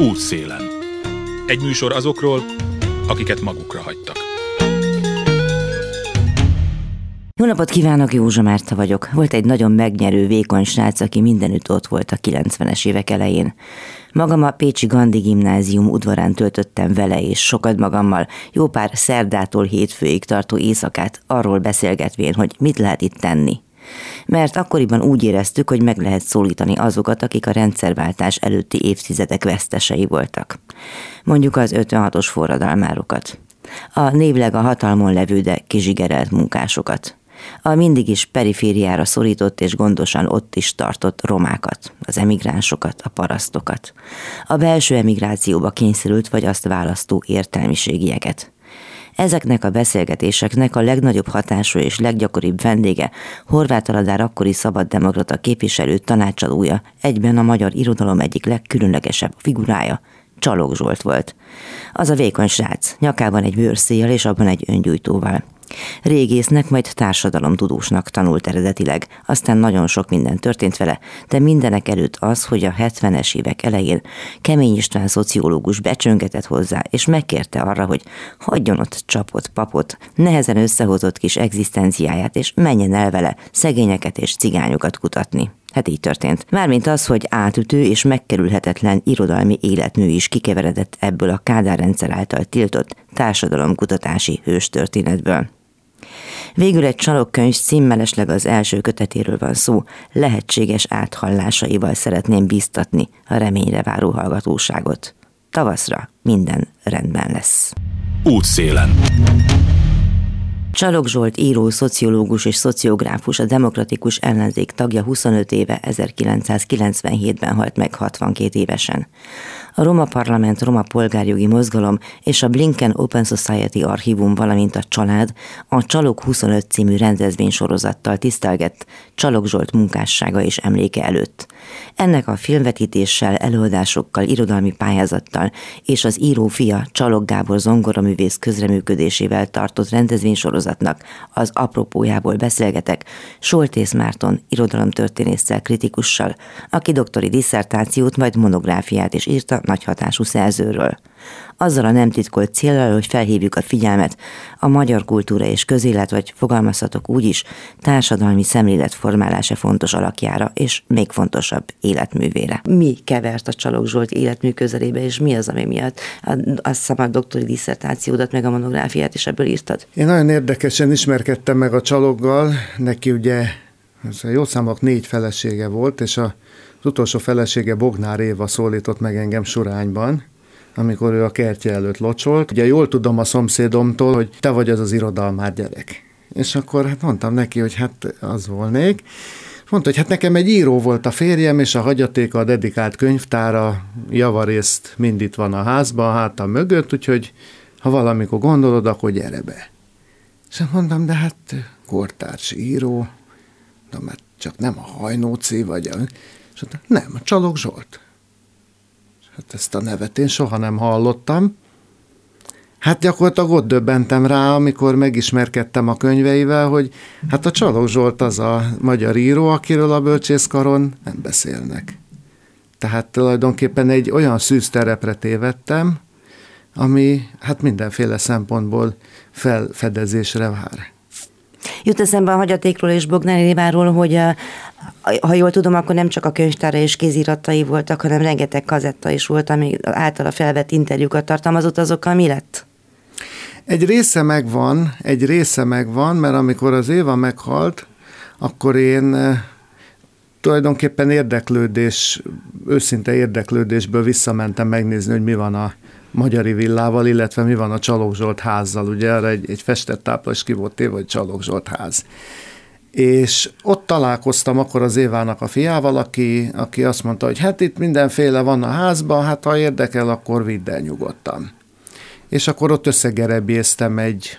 Útszélen. Egy műsor azokról, akiket magukra hagytak. Jó napot kívánok, Józsa Márta vagyok. Volt egy nagyon megnyerő, vékony srác, aki mindenütt ott volt a 90-es évek elején. Magam a Pécsi Gandhi gimnázium udvarán töltöttem vele, és sokat magammal, jó pár szerdától hétfőig tartó éjszakát arról beszélgetvén, hogy mit lehet itt tenni. Mert akkoriban úgy éreztük, hogy meg lehet szólítani azokat, akik a rendszerváltás előtti évtizedek vesztesei voltak. Mondjuk az 56-os forradalmárokat. A névleg a hatalmon levő, de kizsigerelt munkásokat a mindig is perifériára szorított és gondosan ott is tartott romákat, az emigránsokat, a parasztokat, a belső emigrációba kényszerült vagy azt választó értelmiségieket. Ezeknek a beszélgetéseknek a legnagyobb hatású és leggyakoribb vendége Horváth Aladár akkori szabaddemokrata képviselő tanácsadója, egyben a magyar irodalom egyik legkülönlegesebb figurája, Csalók Zsolt volt. Az a vékony srác, nyakában egy bőrszéjjel és abban egy öngyújtóval. Régésznek, majd társadalomtudósnak tanult eredetileg, aztán nagyon sok minden történt vele, de mindenek előtt az, hogy a 70-es évek elején Kemény István szociológus becsöngetett hozzá, és megkérte arra, hogy hagyjon ott csapot, papot, nehezen összehozott kis egzisztenciáját, és menjen el vele szegényeket és cigányokat kutatni. Hát így történt. Mármint az, hogy átütő és megkerülhetetlen irodalmi életmű is kikeveredett ebből a Kádár rendszer által tiltott társadalomkutatási hőstörténetből. Végül egy csalokkönyv címmelesleg az első kötetéről van szó, lehetséges áthallásaival szeretném biztatni a reményre váró hallgatóságot. Tavaszra minden rendben lesz. Útszélen. Csalog Zsolt író, szociológus és szociográfus, a demokratikus ellenzék tagja 25 éve 1997-ben halt meg 62 évesen a Roma Parlament, Roma Polgárjogi Mozgalom és a Blinken Open Society archívum, valamint a Család a Csalok 25 című rendezvénysorozattal tisztelgett Csalok Zsolt munkássága és emléke előtt. Ennek a filmvetítéssel, előadásokkal, irodalmi pályázattal és az író fia Csalok Gábor zongoraművész közreműködésével tartott rendezvénysorozatnak az apropójából beszélgetek Soltész Márton irodalomtörténésszel, kritikussal, aki doktori disszertációt, majd monográfiát is írta nagy hatású szerzőről. Azzal a nem titkolt célral, hogy felhívjuk a figyelmet a magyar kultúra és közélet, vagy fogalmazhatok úgy is, társadalmi szemlélet formálása fontos alakjára, és még fontosabb életművére. Mi kevert a Csalók Zsolt életmű közelébe, és mi az, ami miatt azt hiszem a doktori diszertációdat, meg a monográfiát is ebből írtad? Én nagyon érdekesen ismerkedtem meg a Csaloggal, neki ugye jó számok négy felesége volt, és a az utolsó felesége Bognár Éva szólított meg engem Surányban, amikor ő a kertje előtt locsolt. Ugye jól tudom a szomszédomtól, hogy te vagy az az irodalmár gyerek. És akkor hát mondtam neki, hogy hát az volnék. Mondta, hogy hát nekem egy író volt a férjem, és a hagyatéka a dedikált könyvtára javarészt mind itt van a házban, hát a mögött, úgyhogy ha valamikor gondolod, akkor gyere be. És mondtam, de hát kortárs író, de hát csak nem a hajnóci vagy a... És mondta, nem, a Csalog Zsolt. Hát ezt a nevet én soha nem hallottam. Hát gyakorlatilag ott döbbentem rá, amikor megismerkedtem a könyveivel, hogy hát a Csalog Zsolt az a magyar író, akiről a bölcsészkaron nem beszélnek. Tehát tulajdonképpen egy olyan szűz terepre tévedtem, ami hát mindenféle szempontból felfedezésre vár. Jut eszembe a hagyatékról és Bognár Éváról, hogy ha jól tudom, akkor nem csak a könyvtára és kéziratai voltak, hanem rengeteg kazetta is volt, ami általa felvett interjúkat tartalmazott, azokkal mi lett? Egy része megvan, egy része megvan, mert amikor az Éva meghalt, akkor én eh, tulajdonképpen érdeklődés, őszinte érdeklődésből visszamentem megnézni, hogy mi van a Magyari villával, illetve mi van a Csalók Zsolt házzal. Ugye erre egy, egy festett tápla is ki volt téve, hogy Csalók Zsolt ház és ott találkoztam akkor az Évának a fiával, aki, aki azt mondta, hogy hát itt mindenféle van a házban, hát ha érdekel, akkor vidd el nyugodtan. És akkor ott összegerebjéztem egy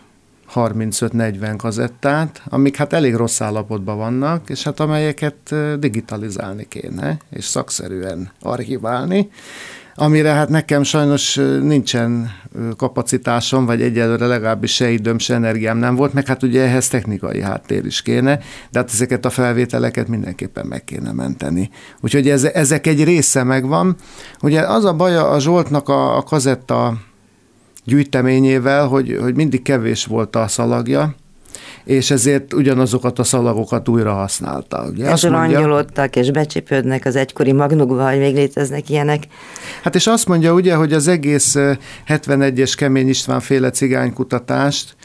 35-40 kazettát, amik hát elég rossz állapotban vannak, és hát amelyeket digitalizálni kéne, és szakszerűen archiválni. Amire hát nekem sajnos nincsen kapacitásom, vagy egyelőre legalábbis se időm, se energiám nem volt, meg hát ugye ehhez technikai háttér is kéne, de hát ezeket a felvételeket mindenképpen meg kéne menteni. Úgyhogy ez, ezek egy része megvan. Ugye az a baj a Zsoltnak a, a kazetta gyűjteményével, hogy, hogy mindig kevés volt a szalagja, és ezért ugyanazokat a szalagokat újra használta. Ugye azt mondja, és becsipődnek az egykori magnukba, hogy még léteznek ilyenek. Hát és azt mondja ugye, hogy az egész 71-es Kemény István féle cigánykutatást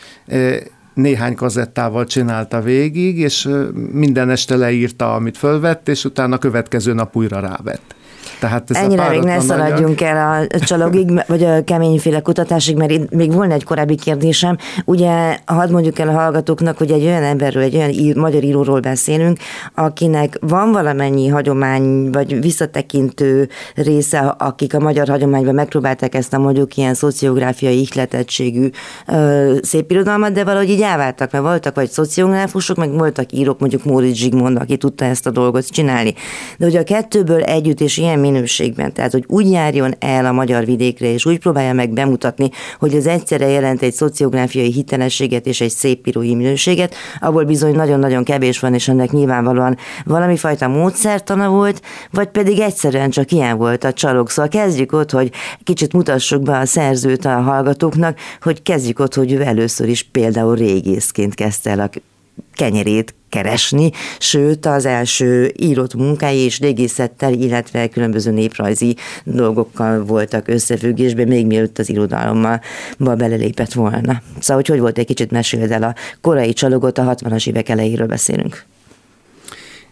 néhány kazettával csinálta végig, és minden este leírta, amit fölvett, és utána a következő nap újra rávett. Tehát ez Ennyire még ne szaladjunk el a csalogig, vagy a keményféle kutatásig, mert itt még volna egy korábbi kérdésem. Ugye, hadd mondjuk el a hallgatóknak, hogy egy olyan emberről, egy olyan ír, magyar íróról beszélünk, akinek van valamennyi hagyomány, vagy visszatekintő része, akik a magyar hagyományban megpróbálták ezt a mondjuk ilyen szociográfiai ihletettségű ö, szép irodalmat, de valahogy így elváltak, mert voltak vagy szociográfusok, meg voltak írók, mondjuk Móricz Zsigmond, aki tudta ezt a dolgot csinálni. De hogy a kettőből együtt és ilyen minőségben, tehát hogy úgy járjon el a magyar vidékre, és úgy próbálja meg bemutatni, hogy ez egyszerre jelent egy szociográfiai hitelességet és egy szép írói minőséget, abból bizony nagyon-nagyon kevés van, és ennek nyilvánvalóan valami fajta módszertana volt, vagy pedig egyszerűen csak ilyen volt a csalók. Szóval kezdjük ott, hogy kicsit mutassuk be a szerzőt a hallgatóknak, hogy kezdjük ott, hogy ő először is például régészként kezdte el a kenyerét keresni, sőt az első írott munkái és régészettel, illetve különböző néprajzi dolgokkal voltak összefüggésben, még mielőtt az irodalommal belelépett volna. Szóval, hogy hogy volt egy kicsit meséld el a korai csalogot, a 60-as évek elejéről beszélünk.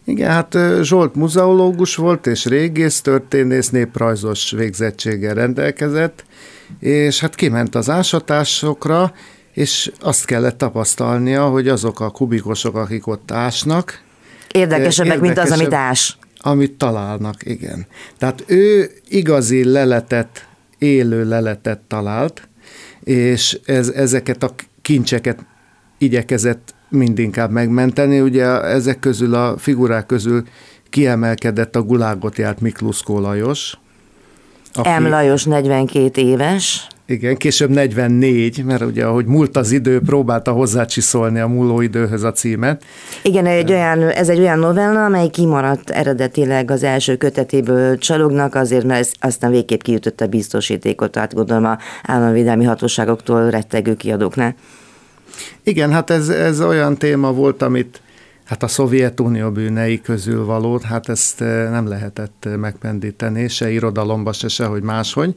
Igen, hát Zsolt muzeológus volt, és régész, történész, néprajzos végzettséggel rendelkezett, és hát kiment az ásatásokra, és azt kellett tapasztalnia, hogy azok a kubikosok, akik ott ásnak, érdekesebbek, mint az, amit ás. Amit találnak, igen. Tehát ő igazi leletet, élő leletet talált, és ez, ezeket a kincseket igyekezett mindinkább megmenteni. Ugye ezek közül a figurák közül kiemelkedett a gulágot járt Miklós Lajos. Aki... M. Lajos 42 éves. Igen, később 44, mert ugye ahogy múlt az idő, próbálta hozzácsiszolni a múló időhöz a címet. Igen, egy olyan, ez egy olyan novella, amely kimaradt eredetileg az első kötetéből csalognak, azért mert aztán végképp kiütött a biztosítékot, tehát gondolom a államvédelmi hatóságoktól rettegő kiadóknál. Igen, hát ez, ez olyan téma volt, amit Hát a Szovjetunió bűnei közül való, hát ezt eh, nem lehetett megpendíteni, se irodalomba, se sehogy máshogy.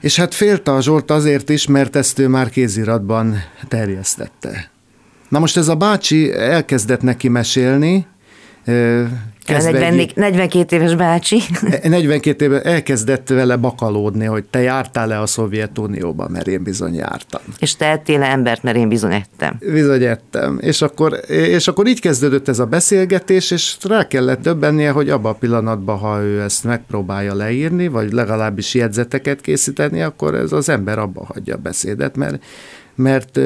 És hát félte a Zsolt azért is, mert ezt ő már kéziratban terjesztette. Na most ez a bácsi elkezdett neki mesélni, 40, 42 éves bácsi. 42 éve elkezdett vele bakalódni, hogy te jártál-e a Szovjetunióba, mert én bizony jártam. És te ettél embert, mert én bizony ettem. Bizony ettem. És akkor, és akkor így kezdődött ez a beszélgetés, és rá kellett döbbennie, hogy abban a pillanatban, ha ő ezt megpróbálja leírni, vagy legalábbis jegyzeteket készíteni, akkor ez az ember abba hagyja a beszédet, mert mert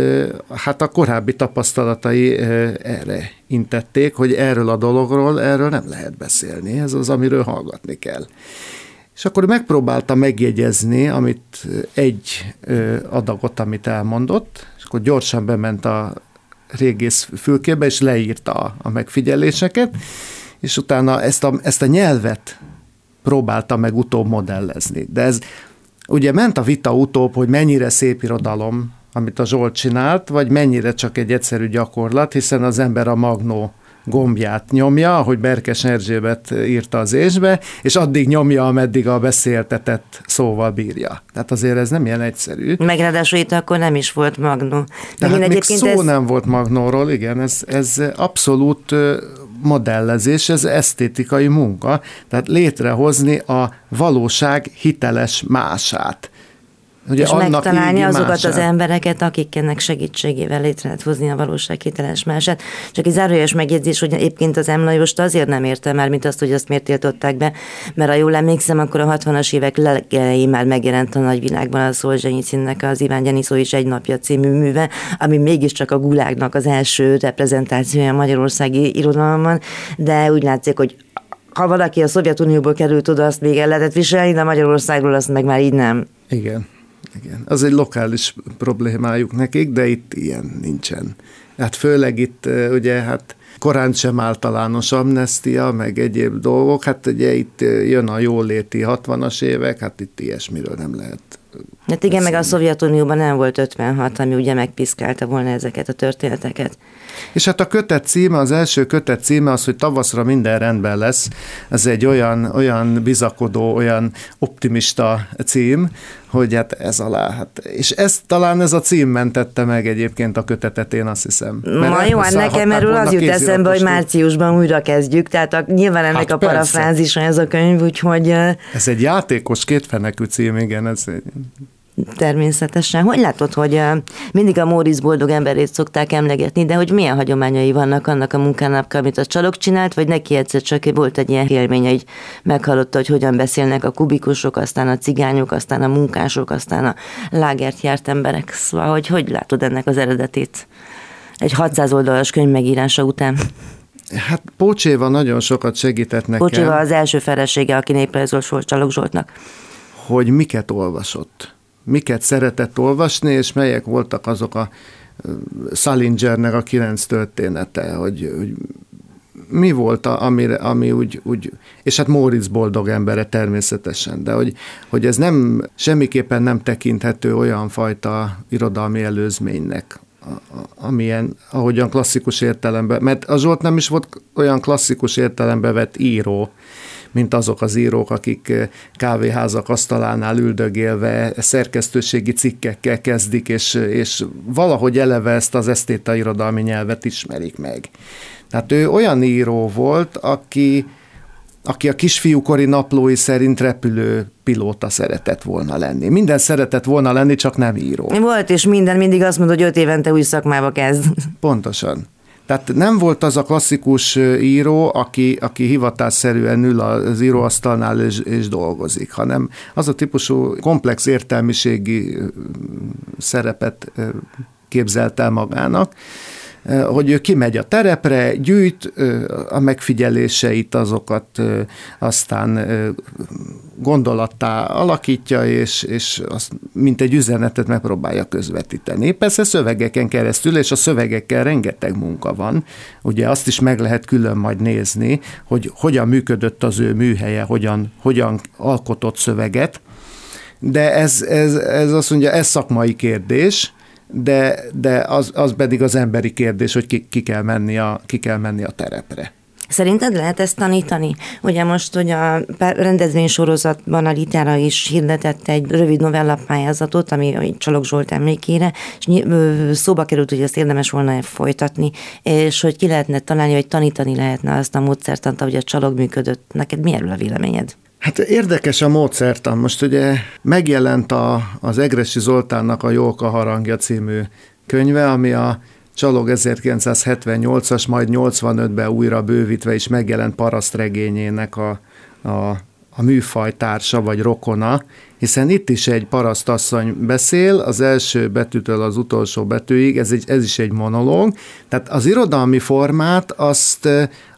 hát a korábbi tapasztalatai erre intették, hogy erről a dologról, erről nem lehet beszélni, ez az, amiről hallgatni kell. És akkor megpróbálta megjegyezni, amit egy adagot, amit elmondott, és akkor gyorsan bement a régész fülkébe, és leírta a megfigyeléseket, és utána ezt a, ezt a nyelvet próbálta meg utóbb modellezni. De ez ugye ment a vita utóbb, hogy mennyire szép irodalom amit a Zsolt csinált, vagy mennyire csak egy egyszerű gyakorlat, hiszen az ember a magnó gombját nyomja, ahogy Berkes Erzsébet írta az ésbe, és addig nyomja, ameddig a beszéltetett szóval bírja. Tehát azért ez nem ilyen egyszerű. Meg ráadásul itt akkor nem is volt magnó. Tehát még szó ez... nem volt magnóról, igen, ez, ez abszolút modellezés, ez esztétikai munka, tehát létrehozni a valóság hiteles mását. Ugye és annak megtalálni azokat mását. az embereket, akik ennek segítségével létre lehet hozni a valóság hiteles mását. Csak egy zárójeles megjegyzés, hogy egyébként az Emlajost azért nem érte már, mint azt, hogy azt miért tiltották be, mert ha jól emlékszem, akkor a 60-as évek legelején már megjelent a nagyvilágban a Szolzsenyicinnek az Iván Gyeniszó is egy napja című műve, ami mégiscsak a gulágnak az első reprezentációja a magyarországi irodalomban, de úgy látszik, hogy ha valaki a Szovjetunióból került oda, azt még el lehetett viselni, de Magyarországról azt meg már így nem. Igen, igen. Az egy lokális problémájuk nekik, de itt ilyen nincsen. Hát főleg itt ugye hát korán sem általános amnestia, meg egyéb dolgok, hát ugye itt jön a jóléti 60-as évek, hát itt ilyesmiről nem lehet Hát igen, meg a Szovjetunióban nem volt 56, ami ugye megpiszkálta volna ezeket a történeteket. És hát a kötet címe, az első kötet címe az, hogy tavaszra minden rendben lesz. Ez egy olyan, olyan bizakodó, olyan optimista cím, hogy hát ez alá, hát, és ez talán ez a cím mentette meg egyébként a kötetet, én azt hiszem. Ma jó, hát nekem erről az jut eszembe, hogy márciusban újra kezdjük, tehát a, nyilván ennek hát a parafrázisa ez a könyv, úgyhogy... Ez egy játékos kétfenekű cím, igen, ez egy Természetesen. Hogy látod, hogy mindig a Móricz boldog emberét szokták emlegetni, de hogy milyen hagyományai vannak annak a munkának, amit a csalok csinált, vagy neki egyszer csak volt egy ilyen élménye, hogy meghallotta, hogy hogyan beszélnek a kubikusok, aztán a cigányok, aztán a munkások, aztán a lágert járt emberek. Szóval, hogy hogy látod ennek az eredetét egy 600 oldalas könyv megírása után? Hát Pócséva nagyon sokat segített nekem. Pócséva az első felesége, aki néprajzolt Csalok Zsoltnak. Hogy miket olvasott miket szeretett olvasni, és melyek voltak azok a Salingernek a kilenc története, hogy, hogy mi volt, a, ami, ami úgy, úgy, és hát Móricz boldog embere természetesen, de hogy, hogy ez nem, semmiképpen nem tekinthető olyan fajta irodalmi előzménynek, amilyen, ahogyan klasszikus értelemben, mert a Zsolt nem is volt olyan klasszikus értelemben vett író, mint azok az írók, akik eh, kávéházak asztalánál üldögélve szerkesztőségi cikkekkel kezdik, és, és valahogy eleve ezt az esztéta irodalmi nyelvet ismerik meg. Tehát ő olyan író volt, aki, aki a kisfiúkori naplói szerint repülő pilóta szeretett volna lenni. Minden szeretett volna lenni, csak nem író. Volt, és minden mindig azt mondta, hogy öt évente új szakmába kezd. Pontosan. Tehát nem volt az a klasszikus író, aki, aki hivatásszerűen ül az íróasztalnál és, és dolgozik, hanem az a típusú komplex értelmiségi szerepet képzelt el magának, hogy ő kimegy a terepre, gyűjt a megfigyeléseit, azokat aztán gondolattá alakítja, és, és azt, mint egy üzenetet megpróbálja közvetíteni. Persze szövegeken keresztül, és a szövegekkel rengeteg munka van. Ugye azt is meg lehet külön majd nézni, hogy hogyan működött az ő műhelye, hogyan, hogyan alkotott szöveget, de ez, ez, ez azt mondja, ez szakmai kérdés, de, de az, az pedig az emberi kérdés, hogy ki, ki, kell menni a, ki kell menni a terepre. Szerinted lehet ezt tanítani? Ugye most, hogy a rendezvénysorozatban a Litára is hirdetett egy rövid novella pályázatot, ami a Csalog Zsolt emlékére, és szóba került, hogy ezt érdemes volna folytatni, és hogy ki lehetne találni, hogy tanítani lehetne azt a módszertant, ahogy a Csalog működött. Neked mi erről a véleményed? Hát érdekes a módszertan. Most ugye megjelent a, az Egresi Zoltánnak a Jóka harangja című könyve, ami a Csalog 1978-as, majd 85-ben újra bővítve is megjelent parasztregényének a, a a műfajtársa vagy rokona, hiszen itt is egy parasztasszony beszél, az első betűtől az utolsó betűig, ez, egy, ez is egy monológ, tehát az irodalmi formát azt,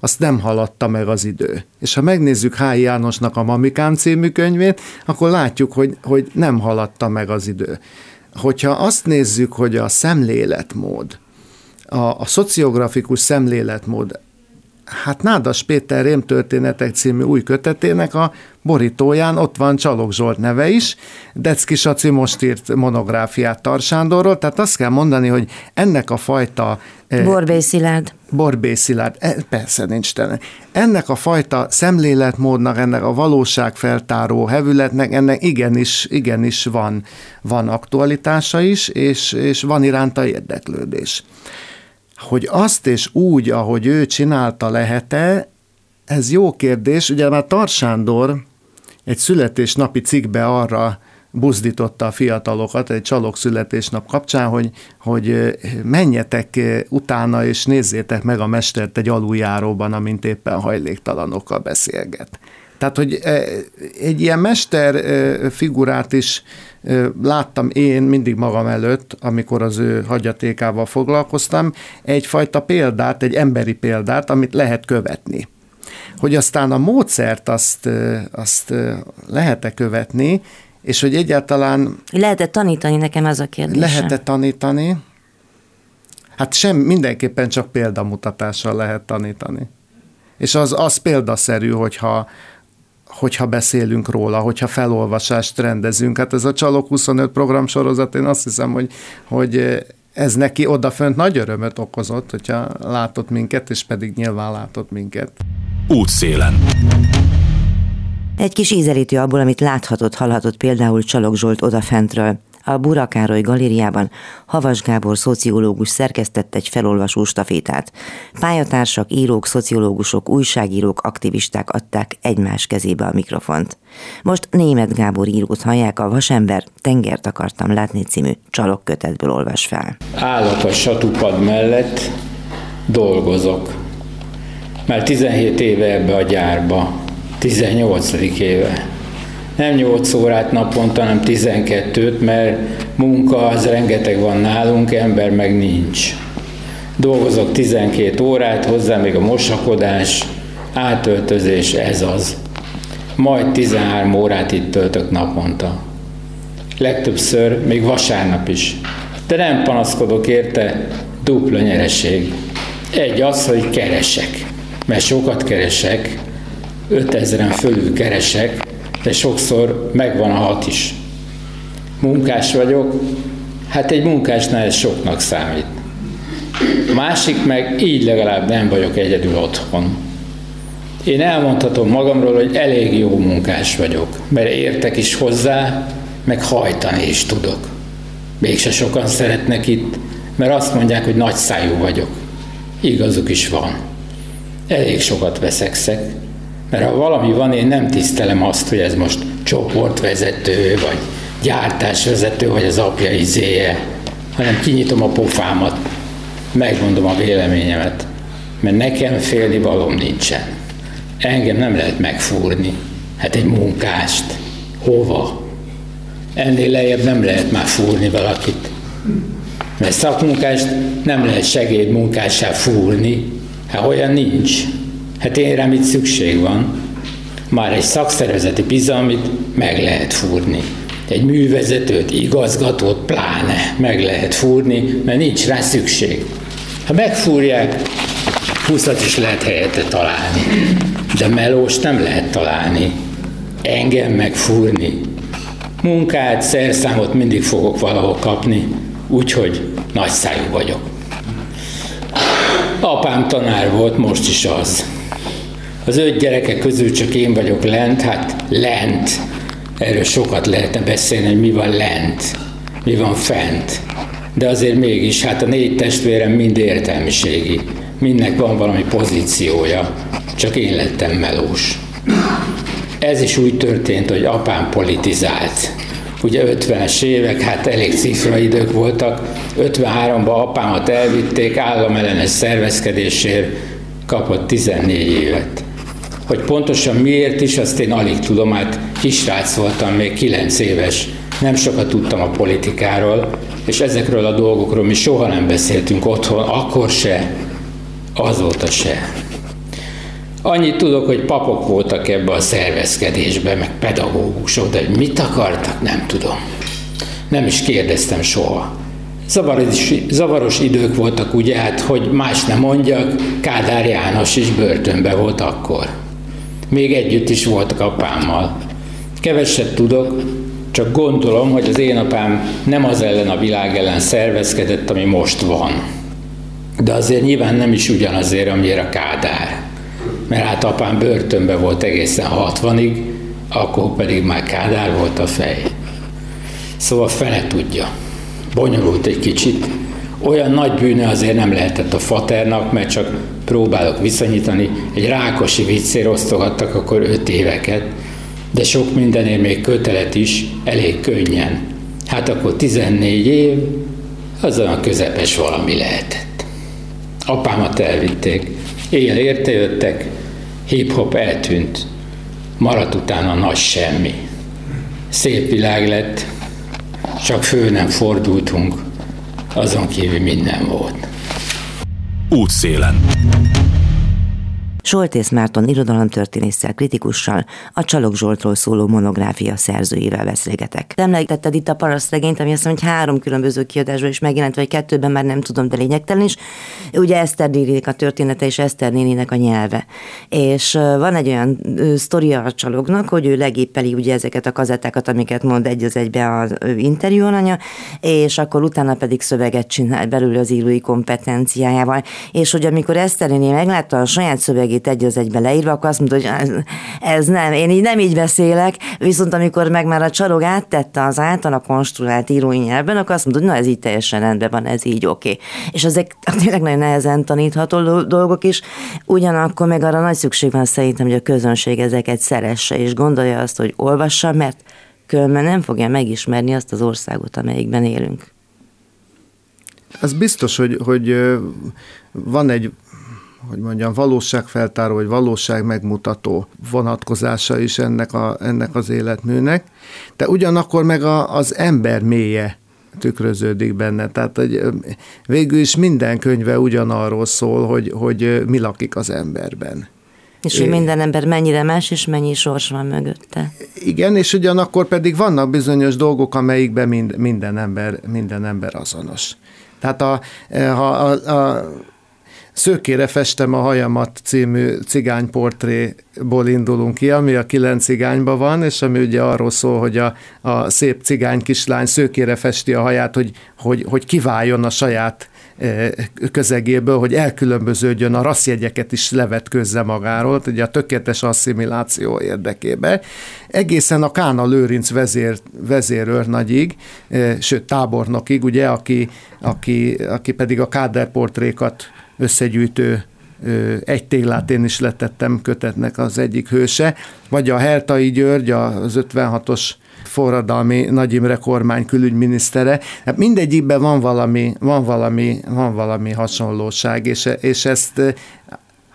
azt nem haladta meg az idő. És ha megnézzük H. Jánosnak a Mamikám című könyvét, akkor látjuk, hogy, hogy nem haladta meg az idő. Hogyha azt nézzük, hogy a szemléletmód, a, a szociografikus szemléletmód hát Nádas Péter Rémtörténetek című új kötetének a borítóján ott van Csalog Zsolt neve is, Decki Saci most írt monográfiát Tarsándorról, tehát azt kell mondani, hogy ennek a fajta... Eh, Borbély Szilárd. Borbély Szilárd, e, persze nincs tenne. Ennek a fajta szemléletmódnak, ennek a valóságfeltáró hevületnek, ennek igenis, igenis van, van aktualitása is, és, és van iránta érdeklődés. Hogy azt és úgy, ahogy ő csinálta, lehet-e, ez jó kérdés. Ugye már Tarsándor egy születésnapi cikkbe arra buzdította a fiatalokat egy csalók születésnap kapcsán, hogy, hogy menjetek utána és nézzétek meg a mestert egy aluljáróban, amint éppen hajléktalanokkal beszélget. Tehát, hogy egy ilyen mester figurát is láttam én mindig magam előtt, amikor az ő hagyatékával foglalkoztam, egyfajta példát, egy emberi példát, amit lehet követni. Hogy aztán a módszert azt, azt lehet-e követni, és hogy egyáltalán... Lehet-e tanítani, nekem ez a kérdés. Lehet-e tanítani? Hát sem, mindenképpen csak példamutatással lehet tanítani. És az, az példaszerű, hogyha, hogyha beszélünk róla, hogyha felolvasást rendezünk. Hát ez a Csalok 25 programsorozat, én azt hiszem, hogy, hogy ez neki odafönt nagy örömöt okozott, hogyha látott minket, és pedig nyilván látott minket. Útszélen. Egy kis ízelítő abból, amit láthatott, hallhatott például Csalog Zsolt odafentről. A Burakároly galériában Havas Gábor szociológus szerkesztett egy felolvasó stafétát. Pályatársak, írók, szociológusok, újságírók, aktivisták adták egymás kezébe a mikrofont. Most német Gábor írót hallják a Vasember Tengert akartam látni című csalok kötetből olvas fel. Állok a satupad mellett, dolgozok. Már 17 éve ebbe a gyárba, 18. éve nem 8 órát naponta, hanem 12-t, mert munka az rengeteg van nálunk, ember meg nincs. Dolgozok 12 órát, hozzá még a mosakodás, átöltözés, ez az. Majd 13 órát itt töltök naponta. Legtöbbször, még vasárnap is. De nem panaszkodok érte, dupla nyereség. Egy az, hogy keresek, mert sokat keresek, 5000-en fölül keresek, de sokszor megvan a hat is. Munkás vagyok, hát egy munkásnál ez soknak számít. A másik meg így legalább nem vagyok egyedül otthon. Én elmondhatom magamról, hogy elég jó munkás vagyok, mert értek is hozzá, meg hajtani is tudok. Mégse sokan szeretnek itt, mert azt mondják, hogy nagy szájú vagyok. Igazuk is van. Elég sokat veszekszek, mert ha valami van, én nem tisztelem azt, hogy ez most csoportvezető, vagy gyártásvezető, vagy az apja izéje, hanem kinyitom a pofámat, megmondom a véleményemet, mert nekem félni valóm nincsen. Engem nem lehet megfúrni. Hát egy munkást. Hova? Ennél lejjebb nem lehet már fúrni valakit. Mert szakmunkást nem lehet segédmunkássá fúrni. Hát olyan nincs. Hát én rám itt szükség van. Már egy szakszervezeti bizalmit meg lehet fúrni. Egy művezetőt, igazgatót pláne meg lehet fúrni, mert nincs rá szükség. Ha megfúrják, húszat is lehet helyette találni. De melóst nem lehet találni. Engem megfúrni. Munkát, szerszámot mindig fogok valahol kapni, úgyhogy nagy szájú vagyok. Apám tanár volt, most is az. Az öt gyerekek közül csak én vagyok lent, hát lent. Erről sokat lehetne beszélni, hogy mi van lent, mi van fent. De azért mégis, hát a négy testvérem mind értelmiségi. Mindnek van valami pozíciója, csak én lettem melós. Ez is úgy történt, hogy apám politizált. Ugye 50-es évek, hát elég cifra idők voltak. 53-ban apámat elvitték államellenes szervezkedésért, kapott 14 évet. Hogy pontosan miért is, azt én alig tudom, hát kisrác voltam, még 9 éves, nem sokat tudtam a politikáról, és ezekről a dolgokról mi soha nem beszéltünk otthon, akkor se, azóta se. Annyit tudok, hogy papok voltak ebbe a szervezkedésbe, meg pedagógusok, de hogy mit akartak, nem tudom. Nem is kérdeztem soha. Zavaros, zavaros idők voltak ugye, hát hogy más nem mondjak, Kádár János is börtönbe volt akkor. Még együtt is voltak apámmal. Keveset tudok, csak gondolom, hogy az én apám nem az ellen a világ ellen szervezkedett, ami most van. De azért nyilván nem is ugyanazért, amire a Kádár. Mert hát apám börtönbe volt egészen 60-ig, akkor pedig már Kádár volt a fej. Szóval fele tudja. Bonyolult egy kicsit. Olyan nagy bűne azért nem lehetett a faternak, mert csak próbálok viszonyítani, egy rákosi viccér osztogattak akkor öt éveket, de sok mindenért még kötelet is, elég könnyen. Hát akkor 14 év, az a közepes valami lehetett. Apámat elvitték, éjjel értejöttek, hip-hop eltűnt, maradt utána nagy semmi. Szép világ lett, csak fő nem fordultunk, azon kívül minden volt. Útszélen. Soltész Márton irodalomtörténésszel, kritikussal, a Csalog Zsoltról szóló monográfia szerzőjével beszélgetek. Említetted itt a parasztregényt, ami azt mondom, hogy három különböző kiadásban is megjelent, vagy kettőben már nem tudom, de lényegtelen is. Ugye Eszter néninek a története és Eszter néninek a nyelve. És van egy olyan sztoria a Csalognak, hogy ő legépeli ugye ezeket a kazettákat, amiket mond egy az egybe az interjú anya, és akkor utána pedig szöveget csinál belül az írói kompetenciájával. És hogy amikor Eszter néni meglátta a saját szövegét egy az egybe leírva, akkor azt mondta, hogy ez, nem, én így nem így beszélek, viszont amikor meg már a csalog áttette az általa konstruált írói nyelven, akkor azt mondta, hogy na ez így teljesen rendben van, ez így oké. Okay. És ezek tényleg nagyon nehezen tanítható dolgok is, ugyanakkor meg arra nagy szükség van szerintem, hogy a közönség ezeket szeresse, és gondolja azt, hogy olvassa, mert különben nem fogja megismerni azt az országot, amelyikben élünk. Ez biztos, hogy, hogy van egy hogy mondjam, valóságfeltáró vagy valóság megmutató vonatkozása is ennek, a, ennek az életműnek, de ugyanakkor meg a, az ember mélye tükröződik benne. Tehát hogy végül is minden könyve ugyanarról szól, hogy, hogy mi lakik az emberben. És hogy minden ember mennyire más, és mennyi sors van mögötte. Igen, és ugyanakkor pedig vannak bizonyos dolgok, amelyikben mind, minden, ember, minden ember azonos. Tehát a, ha a, a Szőkére festem a hajamat című cigányportréból indulunk ki, ami a kilenc cigányban van, és ami ugye arról szól, hogy a, a szép cigány kislány szőkére festi a haját, hogy, hogy, hogy kiváljon a saját e, közegéből, hogy elkülönböződjön, a rasszjegyeket is levetközze magáról, ugye a tökéletes asszimiláció érdekébe. Egészen a Kána Lőrinc vezér, vezérőrnagyig, e, sőt tábornokig, ugye, aki, aki, aki pedig a káderportrékat összegyűjtő egy téglát én is letettem kötetnek az egyik hőse, vagy a Hertai György, az 56-os forradalmi Nagy Imre kormány külügyminisztere. Hát mindegyikben van valami, van valami, van valami hasonlóság, és, és ezt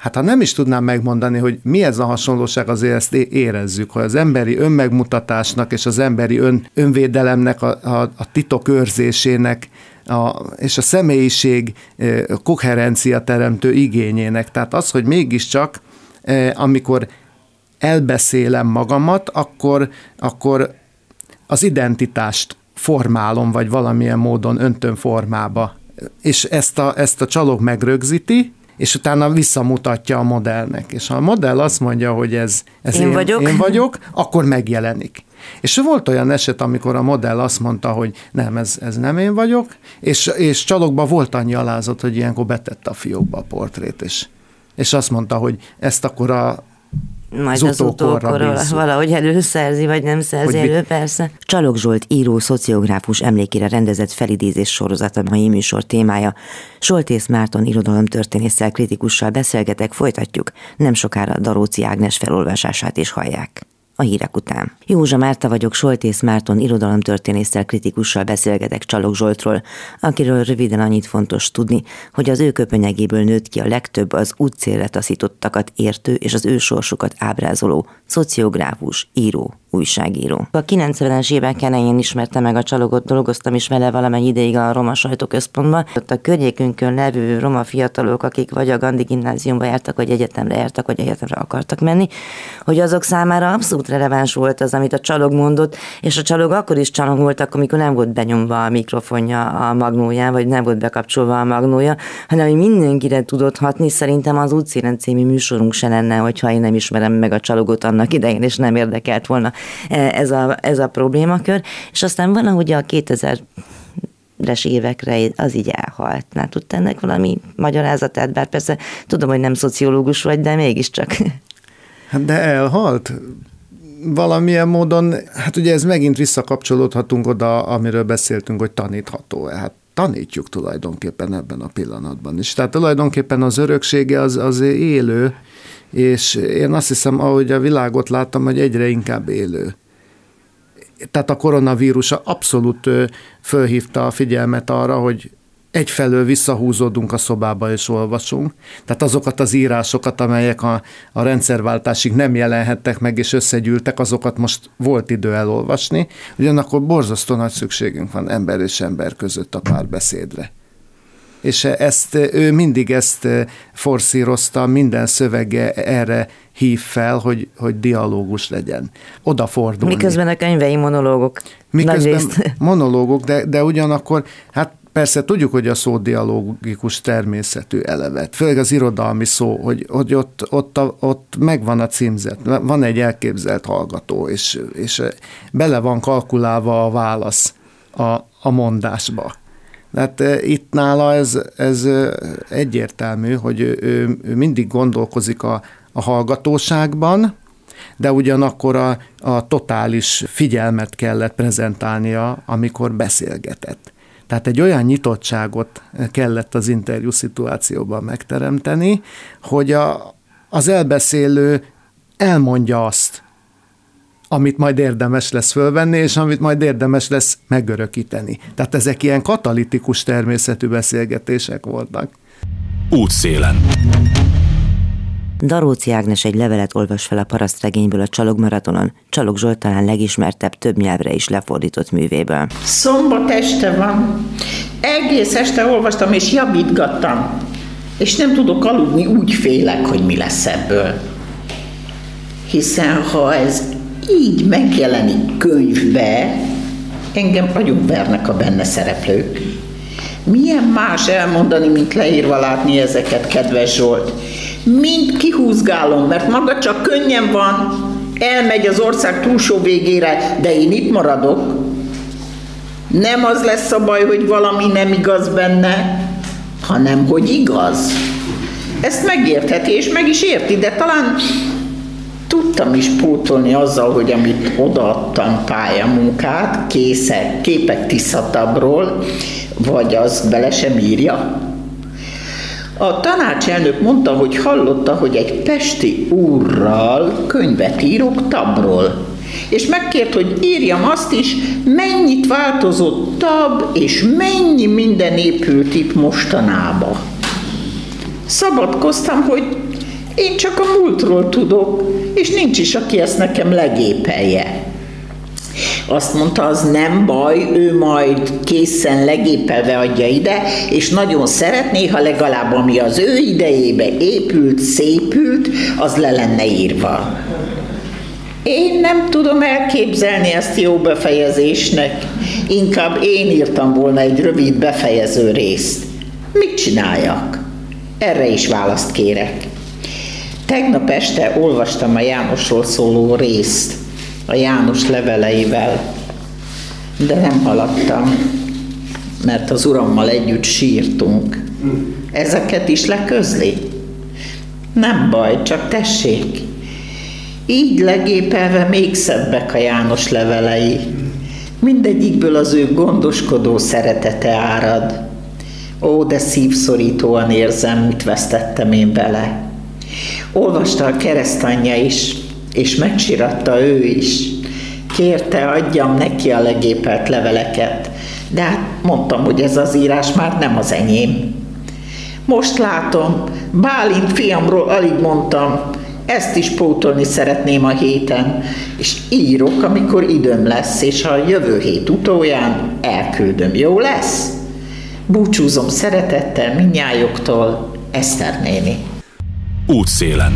Hát ha nem is tudnám megmondani, hogy mi ez a hasonlóság, azért ezt érezzük, hogy az emberi önmegmutatásnak és az emberi ön, önvédelemnek, a, a, a titok őrzésének a, és a személyiség koherencia teremtő igényének. Tehát az, hogy mégiscsak, amikor elbeszélem magamat, akkor, akkor az identitást formálom, vagy valamilyen módon öntön formába. És ezt a, ezt a csalók megrögzíti, és utána visszamutatja a modellnek. És ha a modell azt mondja, hogy ez, ez én, én, vagyok. én vagyok, akkor megjelenik. És volt olyan eset, amikor a modell azt mondta, hogy nem, ez, ez nem én vagyok, és, és csalogban volt annyi alázat, hogy ilyenkor betette a fiókba a portrét, és, és azt mondta, hogy ezt akkor a majd az, az utókorról valahogy előszerzi, vagy nem szerzi hogy elő, persze. Csalog Zsolt író, szociográfus emlékére rendezett felidézés sorozat a mai műsor témája. Soltész Márton irodalomtörténésszel kritikussal beszélgetek, folytatjuk. Nem sokára Daróci Ágnes felolvasását is hallják a hírek után. Józsa Márta vagyok, Soltész Márton irodalomtörténésszel kritikussal beszélgetek Csalog Zsoltról, akiről röviden annyit fontos tudni, hogy az ő köpönyegéből nőtt ki a legtöbb az útcélre taszítottakat értő és az ő sorsukat ábrázoló, szociográfus, író, újságíró. A 90-es évek elején ismerte meg a csalogot, dolgoztam is vele valamennyi ideig a Roma sajtóközpontban. Ott a környékünkön levő roma fiatalok, akik vagy a Gandhi gimnáziumba jártak, vagy egyetemre jártak, vagy egyetemre akartak menni, hogy azok számára abszolút releváns volt az, amit a csalog mondott, és a csalog akkor is csalog volt, akkor, amikor nem volt benyomva a mikrofonja a magnóján, vagy nem volt bekapcsolva a magnója, hanem hogy mindenkire tudott hatni. Szerintem az útszíren című műsorunk se lenne, hogyha én nem ismerem meg a csalogot annak idején, és nem érdekelt volna ez a, ez a problémakör. És aztán van, ahogy a 2000 es évekre az így elhalt. Na, tudta ennek valami magyarázatát, bár persze tudom, hogy nem szociológus vagy, de mégiscsak. Hát de elhalt? Valamilyen módon, hát ugye ez megint visszakapcsolódhatunk oda, amiről beszéltünk, hogy tanítható. Hát tanítjuk tulajdonképpen ebben a pillanatban is. Tehát tulajdonképpen az öröksége az, az élő, és én azt hiszem, ahogy a világot láttam, hogy egyre inkább élő. Tehát a koronavírus abszolút fölhívta a figyelmet arra, hogy egyfelől visszahúzódunk a szobába és olvasunk. Tehát azokat az írásokat, amelyek a, a rendszerváltásig nem jelenhettek meg és összegyűltek, azokat most volt idő elolvasni. Ugyanakkor borzasztó nagy szükségünk van ember és ember között a párbeszédre. és ezt ő mindig ezt forszírozta, minden szövege erre hív fel, hogy, hogy dialógus legyen. Odafordulni. Miközben a könyvei monológok. Miközben monológok, de, de ugyanakkor, hát Persze tudjuk, hogy a szó dialógikus természetű elevet, főleg az irodalmi szó, hogy, hogy ott, ott, a, ott megvan a címzet, van egy elképzelt hallgató, és, és bele van kalkulálva a válasz a, a mondásba. Tehát e, itt nála ez, ez e, egyértelmű, hogy ő, ő mindig gondolkozik a, a hallgatóságban, de ugyanakkor a, a totális figyelmet kellett prezentálnia, amikor beszélgetett. Tehát egy olyan nyitottságot kellett az interjú szituációban megteremteni, hogy a, az elbeszélő elmondja azt, amit majd érdemes lesz fölvenni, és amit majd érdemes lesz megörökíteni. Tehát ezek ilyen katalitikus természetű beszélgetések voltak. Útszélen. Daróci Ágnes egy levelet olvas fel a parasztregényből a Csalog maratonon, Csalog Zsolt talán legismertebb több nyelvre is lefordított művéből. Szombat este van, egész este olvastam és javítgattam, és nem tudok aludni, úgy félek, hogy mi lesz ebből. Hiszen ha ez így megjelenik könyvbe, engem nagyon vernek a benne szereplők. Milyen más elmondani, mint leírva látni ezeket, kedves Zsolt? Mind kihúzgálom, mert maga csak könnyen van, elmegy az ország túlsó végére, de én itt maradok. Nem az lesz a baj, hogy valami nem igaz benne, hanem hogy igaz. Ezt megértheti, és meg is érti, de talán tudtam is pótolni azzal, hogy amit odaadtam pályamunkát, készek, képek tisztatabról, vagy az bele sem írja. A tanácselnök mondta, hogy hallotta, hogy egy pesti úrral könyvet írok tabról, és megkért, hogy írjam azt is, mennyit változott tab, és mennyi minden épült itt mostanába. Szabadkoztam, hogy én csak a múltról tudok, és nincs is, aki ezt nekem legépelje. Azt mondta, az nem baj, ő majd készen legépelve adja ide, és nagyon szeretné, ha legalább ami az ő idejébe épült, szépült, az le lenne írva. Én nem tudom elképzelni ezt jó befejezésnek. Inkább én írtam volna egy rövid befejező részt. Mit csináljak? Erre is választ kérek. Tegnap este olvastam a Jánosról szóló részt a János leveleivel, de nem haladtam, mert az urammal együtt sírtunk. Ezeket is leközli? Nem baj, csak tessék. Így legépelve még szebbek a János levelei. Mindegyikből az ő gondoskodó szeretete árad. Ó, de szívszorítóan érzem, mit vesztettem én vele. Olvasta a keresztanyja is, és megsiratta ő is. Kérte, adjam neki a legépelt leveleket, de hát mondtam, hogy ez az írás már nem az enyém. Most látom, Bálint fiamról alig mondtam, ezt is pótolni szeretném a héten, és írok, amikor időm lesz, és a jövő hét utóján elküldöm. Jó lesz? Búcsúzom szeretettel minnyájoktól, Eszter néni. Útszélen.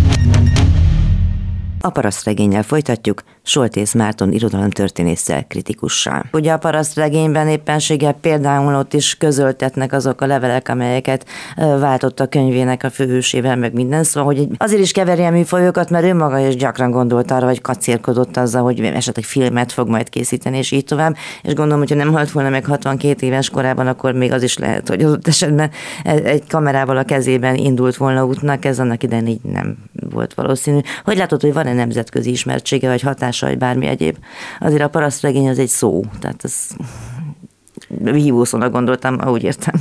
A parasztregényel folytatjuk, Soltész Márton irodalomtörténésszel kritikussal. Ugye a parasztregényben éppenséggel például ott is közöltetnek azok a levelek, amelyeket váltott a könyvének a főhősével, meg minden, szóval hogy azért is keveri a műfajokat, mert ő maga is gyakran gondolt arra, vagy kacérkodott azzal, hogy esetleg filmet fog majd készíteni, és így tovább. És gondolom, hogyha nem halt volna meg 62 éves korában, akkor még az is lehet, hogy az esetben egy kamerával a kezében indult volna útnak, ez annak idején így nem volt valószínű. Hogy látod, hogy van-e nemzetközi ismertsége vagy hatása, vagy bármi egyéb. Azért a parasztregény az egy szó, tehát ez hívószónak gondoltam, ahogy értem.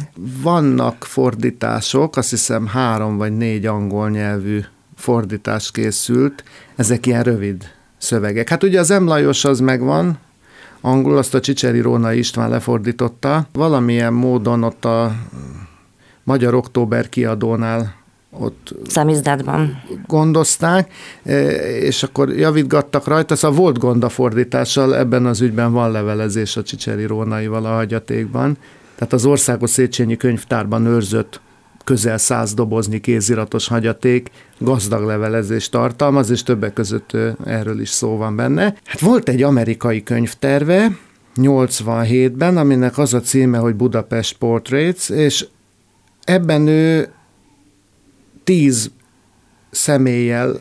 Vannak fordítások, azt hiszem három vagy négy angol nyelvű fordítás készült, ezek ilyen rövid szövegek. Hát ugye az Emlajos az megvan, angol, azt a Csicseri Róna István lefordította. Valamilyen módon ott a Magyar Október kiadónál ott Szamizdátban. gondozták, e, és akkor javítgattak rajta, szóval volt gond a fordítással, ebben az ügyben van levelezés a Csicseri Rónaival a hagyatékban, tehát az Országos Széchenyi Könyvtárban őrzött közel száz dobozni kéziratos hagyaték gazdag levelezést tartalmaz, és többek között erről is szó van benne. Hát volt egy amerikai könyvterve, 87-ben, aminek az a címe, hogy Budapest Portraits, és ebben ő tíz személlyel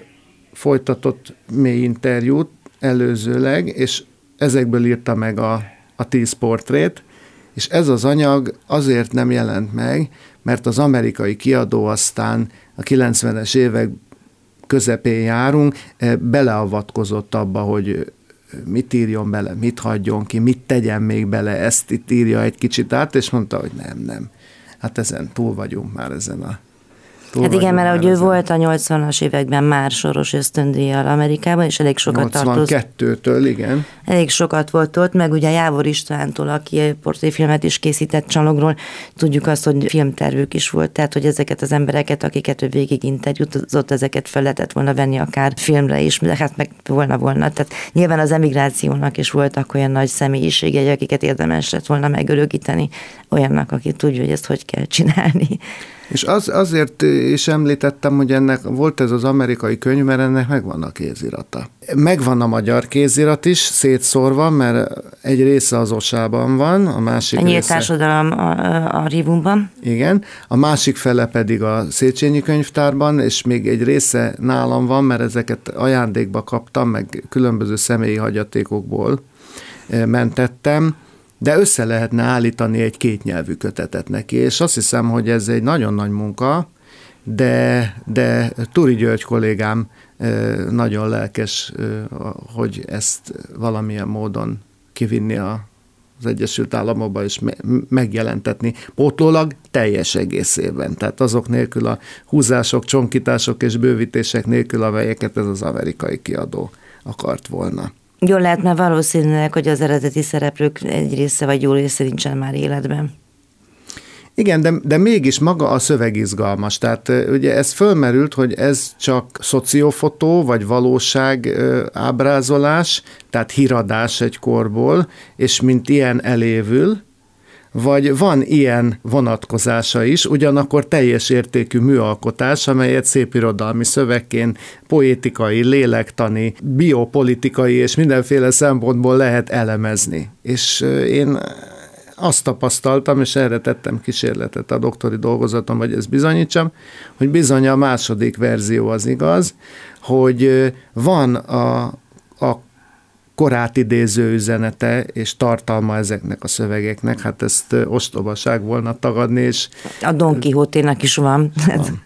folytatott mély interjút előzőleg, és ezekből írta meg a, a tíz portrét, és ez az anyag azért nem jelent meg, mert az amerikai kiadó aztán a 90-es évek közepén járunk, eh, beleavatkozott abba, hogy mit írjon bele, mit hagyjon ki, mit tegyen még bele, ezt itt írja egy kicsit át, és mondta, hogy nem, nem. Hát ezen túl vagyunk már ezen a Túl hát igen, mert hogy ő volt a 80-as években már soros ösztöndíjjal Amerikában, és elég sokat tartott. 82-től, igen. Elég sokat volt ott, meg ugye Jávor Istvántól, aki portréfilmet is készített Csalogról, tudjuk azt, hogy filmtervük is volt, tehát hogy ezeket az embereket, akiket ő végig interjúzott, ezeket fel lehetett volna venni akár filmre is, de hát meg volna volna. Tehát nyilván az emigrációnak is voltak olyan nagy személyiségei, akiket érdemes lett volna megörögíteni, olyannak, aki tudja, hogy ezt hogy kell csinálni. És az, azért is említettem, hogy ennek volt ez az amerikai könyv, mert ennek megvan a kézirata. Megvan a magyar kézirat is, szétszórva, mert egy része az osában van, a másik a nyílt társadalom a, a Rivumban. Igen, a másik fele pedig a Széchenyi könyvtárban, és még egy része nálam van, mert ezeket ajándékba kaptam, meg különböző személyi hagyatékokból eh, mentettem de össze lehetne állítani egy kétnyelvű kötetet neki, és azt hiszem, hogy ez egy nagyon nagy munka, de, de Turi György kollégám nagyon lelkes, hogy ezt valamilyen módon kivinni a, az Egyesült Államokba és megjelentetni pótlólag teljes egészében. Tehát azok nélkül a húzások, csonkítások és bővítések nélkül, amelyeket ez az amerikai kiadó akart volna. Jól lehet, mert valószínűleg, hogy az eredeti szereplők egy része vagy jó része nincsen már életben. Igen, de, de mégis maga a szöveg izgalmas. Tehát ugye ez fölmerült, hogy ez csak szociofotó, vagy valóság ábrázolás, tehát híradás egy korból, és mint ilyen elévül, vagy van ilyen vonatkozása is, ugyanakkor teljes értékű műalkotás, amelyet szépirodalmi szövegként, poétikai, lélektani, biopolitikai és mindenféle szempontból lehet elemezni. És én azt tapasztaltam, és erre tettem kísérletet a doktori dolgozatom, hogy ezt bizonyítsam, hogy bizony a második verzió az igaz, hogy van a, a korát idéző üzenete és tartalma ezeknek a szövegeknek, hát ezt ostobaság volna tagadni, és... A Don Quixote-nak is van. van.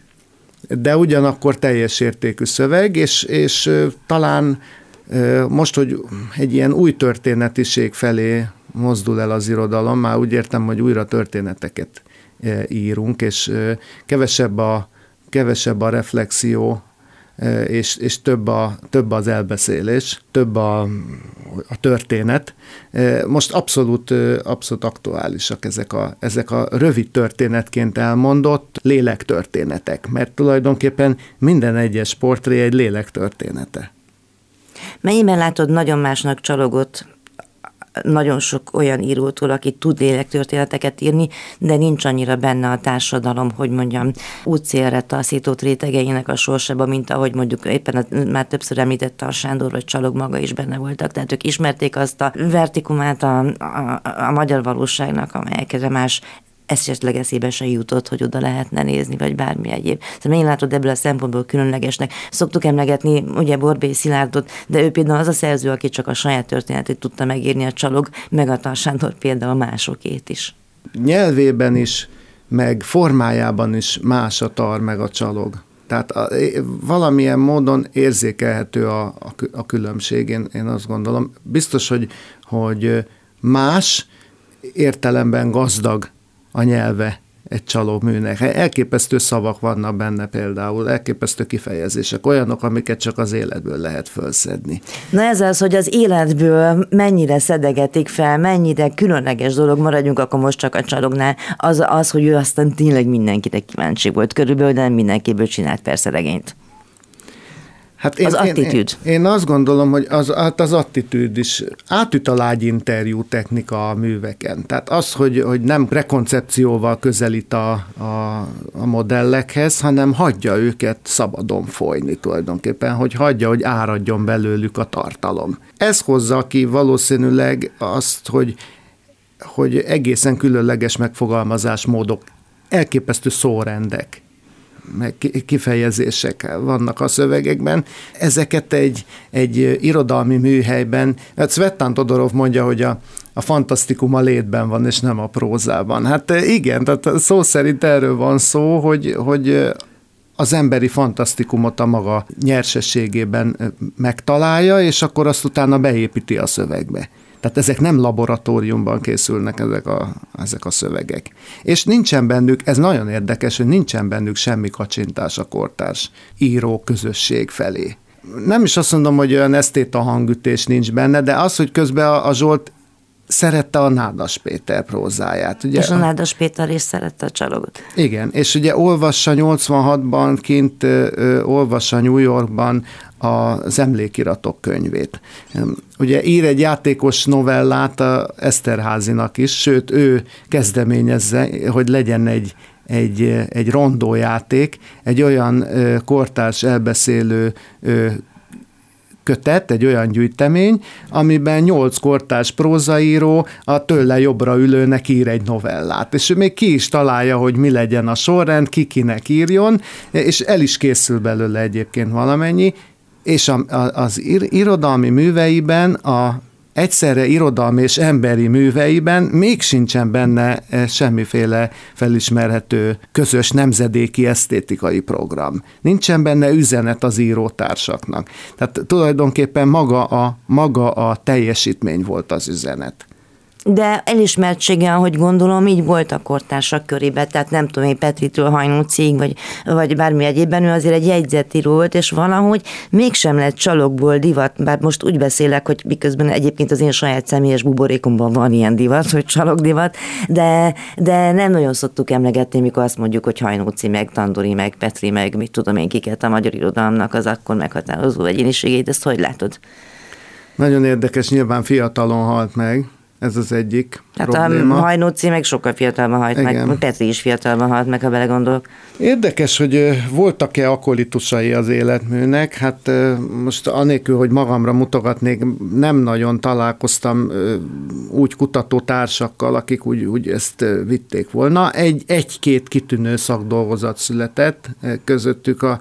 De ugyanakkor teljes értékű szöveg, és, és talán most, hogy egy ilyen új történetiség felé mozdul el az irodalom, már úgy értem, hogy újra történeteket írunk, és kevesebb a, kevesebb a reflexió és, és több, a, több az elbeszélés, több a, a történet. Most abszolút, abszolút aktuálisak ezek a, ezek a rövid történetként elmondott lélektörténetek, mert tulajdonképpen minden egyes portré egy lélektörténete. Mennyiben látod nagyon másnak csalogott nagyon sok olyan írótól, aki tud lélektörténeteket írni, de nincs annyira benne a társadalom, hogy mondjam, útszélre taszított rétegeinek a sorsába, mint ahogy mondjuk éppen a, már többször említette a Sándor vagy Csalog maga is benne voltak, tehát ők ismerték azt a vertikumát a, a, a magyar valóságnak, amelyekre más esetleg eszébe se jutott, hogy oda lehetne nézni, vagy bármi egyéb. Szóval én látod ebből a szempontból különlegesnek. Szoktuk emlegetni ugye Borbé Szilárdot, de ő például az a szerző, aki csak a saját történetét tudta megírni a csalog, meg a Sándor például másokét is. Nyelvében is, meg formájában is más a tar, meg a csalog. Tehát a, valamilyen módon érzékelhető a, a, a különbség, én, én azt gondolom. Biztos, hogy, hogy más értelemben gazdag a nyelve egy csalóműnek. Elképesztő szavak vannak benne például, elképesztő kifejezések, olyanok, amiket csak az életből lehet felszedni. Na ez az, hogy az életből mennyire szedegetik fel, mennyire különleges dolog, maradjunk akkor most csak a csalognál, az, az hogy ő aztán tényleg mindenkire kíváncsi volt körülbelül, de nem mindenkiből csinált persze regényt. Hát Az attitűd. Én, én azt gondolom, hogy az, hát az attitűd is átüt a lágy interjú technika a műveken. Tehát az, hogy, hogy nem prekoncepcióval közelít a, a, a modellekhez, hanem hagyja őket szabadon folyni tulajdonképpen, hogy hagyja, hogy áradjon belőlük a tartalom. Ez hozza ki valószínűleg azt, hogy hogy egészen különleges megfogalmazásmódok, elképesztő szórendek meg kifejezések vannak a szövegekben. Ezeket egy, egy irodalmi műhelyben, hát Svettan Todorov mondja, hogy a, a fantasztikum a létben van, és nem a prózában. Hát igen, tehát szó szerint erről van szó, hogy, hogy az emberi fantasztikumot a maga nyersességében megtalálja, és akkor azt utána beépíti a szövegbe. Tehát ezek nem laboratóriumban készülnek ezek a, ezek a szövegek. És nincsen bennük, ez nagyon érdekes, hogy nincsen bennük semmi kacsintás a kortárs író közösség felé. Nem is azt mondom, hogy olyan esztéta hangütés nincs benne, de az, hogy közben a, a Zsolt szerette a Nádas Péter prózáját. Ugye? És a Nádas Péter is szerette a csalogot. Igen, és ugye olvassa 86-ban kint, ö, olvassa New Yorkban az emlékiratok könyvét. Ugye ír egy játékos novellát a Eszterházinak is, sőt ő kezdeményezze, hogy legyen egy, egy, egy rondójáték, egy olyan kortárs elbeszélő kötet, egy olyan gyűjtemény, amiben nyolc kortárs prózaíró a tőle jobbra ülőnek ír egy novellát. És ő még ki is találja, hogy mi legyen a sorrend, ki kinek írjon, és el is készül belőle egyébként valamennyi, és a, a, az ir, irodalmi műveiben a egyszerre irodalmi és emberi műveiben még sincsen benne eh, semmiféle felismerhető közös nemzedéki esztétikai program. Nincsen benne üzenet az írótársaknak. Tehát tulajdonképpen maga a, maga a teljesítmény volt az üzenet de elismertsége, ahogy gondolom, így volt a kortársak körében, tehát nem tudom én Petritől Hajnócig, vagy, vagy bármi egyébben, ő azért egy jegyzetíró volt, és valahogy mégsem lett csalogból divat, bár most úgy beszélek, hogy miközben egyébként az én saját személyes buborékomban van ilyen divat, hogy csalogdivat, de, de nem nagyon szoktuk emlegetni, mikor azt mondjuk, hogy Hajnóci, meg Tandori, meg Petri, meg mit tudom én kiket a magyar irodalomnak az akkor meghatározó egyéniségét, ezt hogy látod? Nagyon érdekes, nyilván fiatalon halt meg, ez az egyik Tehát probléma. a Hajnóci meg sokkal fiatalban halt Igen. meg, Petri is fiatalban halt meg, ha belegondolok. Érdekes, hogy voltak-e akolitusai az életműnek, hát most anélkül, hogy magamra mutogatnék, nem nagyon találkoztam úgy kutatótársakkal, akik úgy, úgy ezt vitték volna. Egy, egy-két kitűnő szakdolgozat született, közöttük a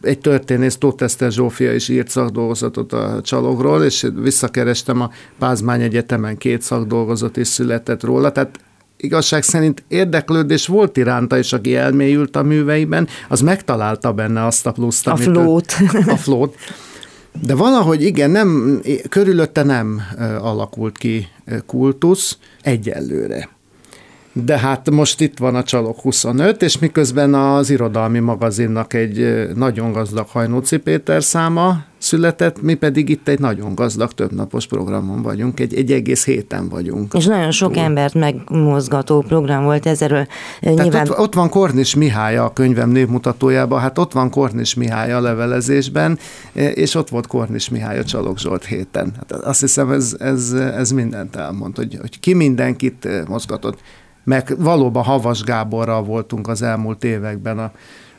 egy történész, Tóth Eszter Zsófia is írt szakdolgozatot a csalogról, és visszakerestem a Pázmány Egyetemen két szakdolgozat is született róla, tehát igazság szerint érdeklődés volt iránta, és aki elmélyült a műveiben, az megtalálta benne azt a pluszt. A flót. A flót. De valahogy igen, nem, körülötte nem alakult ki kultusz egyelőre. De hát most itt van a Csalok 25, és miközben az irodalmi magazinnak egy nagyon gazdag Hajnóci Péter száma született, mi pedig itt egy nagyon gazdag többnapos programon vagyunk, egy, egy egész héten vagyunk. És nagyon sok túl. embert megmozgató program volt ezzel. Nyilván... ott, ott van Kornis Mihály a könyvem névmutatójában, hát ott van Kornis Mihály a levelezésben, és ott volt Kornis Mihály a Csalok Zsolt héten. Hát azt hiszem ez, ez, ez mindent elmond, hogy, hogy ki mindenkit mozgatott meg valóban Havas Gáborral voltunk az elmúlt években a,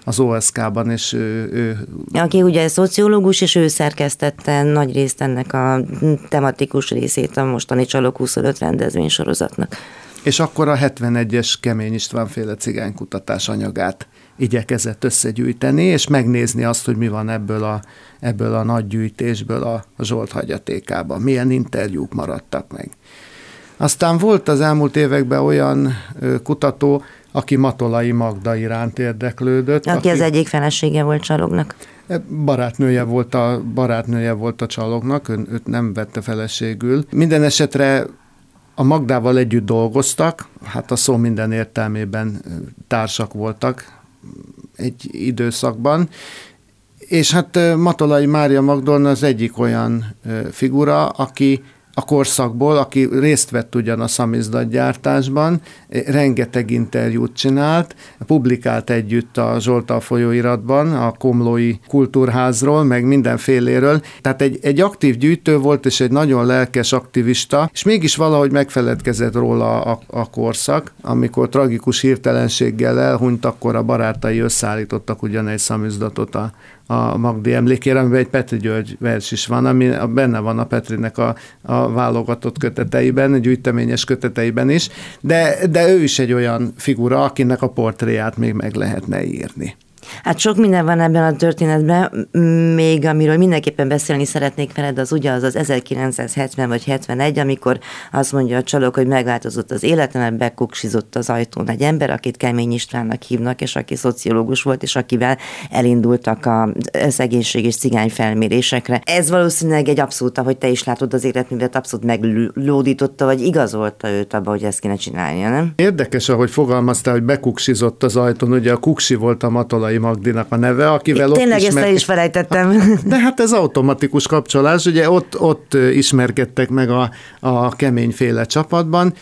az OSK-ban, és ő, ő... Aki ugye szociológus, és ő szerkesztette nagy részt ennek a tematikus részét a mostani Csalok 25 rendezvénysorozatnak. És akkor a 71-es Kemény István féle cigánykutatás anyagát igyekezett összegyűjteni, és megnézni azt, hogy mi van ebből a, ebből a nagy gyűjtésből a Zsolt hagyatékában, milyen interjúk maradtak meg. Aztán volt az elmúlt években olyan kutató, aki Matolai Magda iránt érdeklődött. Aki, aki az egyik felesége volt Csalognak. E, barátnője volt a, barátnője volt a Csalognak, ön, őt nem vette feleségül. Minden esetre a Magdával együtt dolgoztak, hát a szó minden értelmében társak voltak egy időszakban, és hát Matolai Mária Magdolna az egyik olyan figura, aki a korszakból, aki részt vett ugyan a szamizdatgyártásban, rengeteg interjút csinált, publikált együtt a Zsoltal folyóiratban, a Komlói Kultúrházról, meg mindenféléről. Tehát egy, egy aktív gyűjtő volt, és egy nagyon lelkes aktivista, és mégis valahogy megfeledkezett róla a, a korszak, amikor tragikus hirtelenséggel elhunyt, akkor a barátai összeállítottak ugyan egy szamizdatot a, a Magdi emlékére, amiben egy Petri György vers is van, ami benne van a Petrinek a, a válogatott köteteiben, gyűjteményes köteteiben is, de, de ő is egy olyan figura, akinek a portréját még meg lehetne írni. Hát sok minden van ebben a történetben, még amiről mindenképpen beszélni szeretnék veled, az ugye az az 1970 vagy 71, amikor azt mondja a csalók, hogy megváltozott az életem, bekuksizott az ajtón egy ember, akit Kemény Istvánnak hívnak, és aki szociológus volt, és akivel elindultak a szegénység és cigány felmérésekre. Ez valószínűleg egy abszolút, ahogy te is látod az életművet, abszolút meglódította, vagy igazolta őt abba, hogy ezt kéne csinálnia, nem? Érdekes, ahogy fogalmaztál, hogy bekuksizott az ajtón, ugye a kuksi volt a matolai Szalai Magdinak a neve, akivel ott Tényleg ismer... ezt is felejtettem. De hát ez automatikus kapcsolás, ugye ott, ott ismerkedtek meg a, a keményféle csapatban,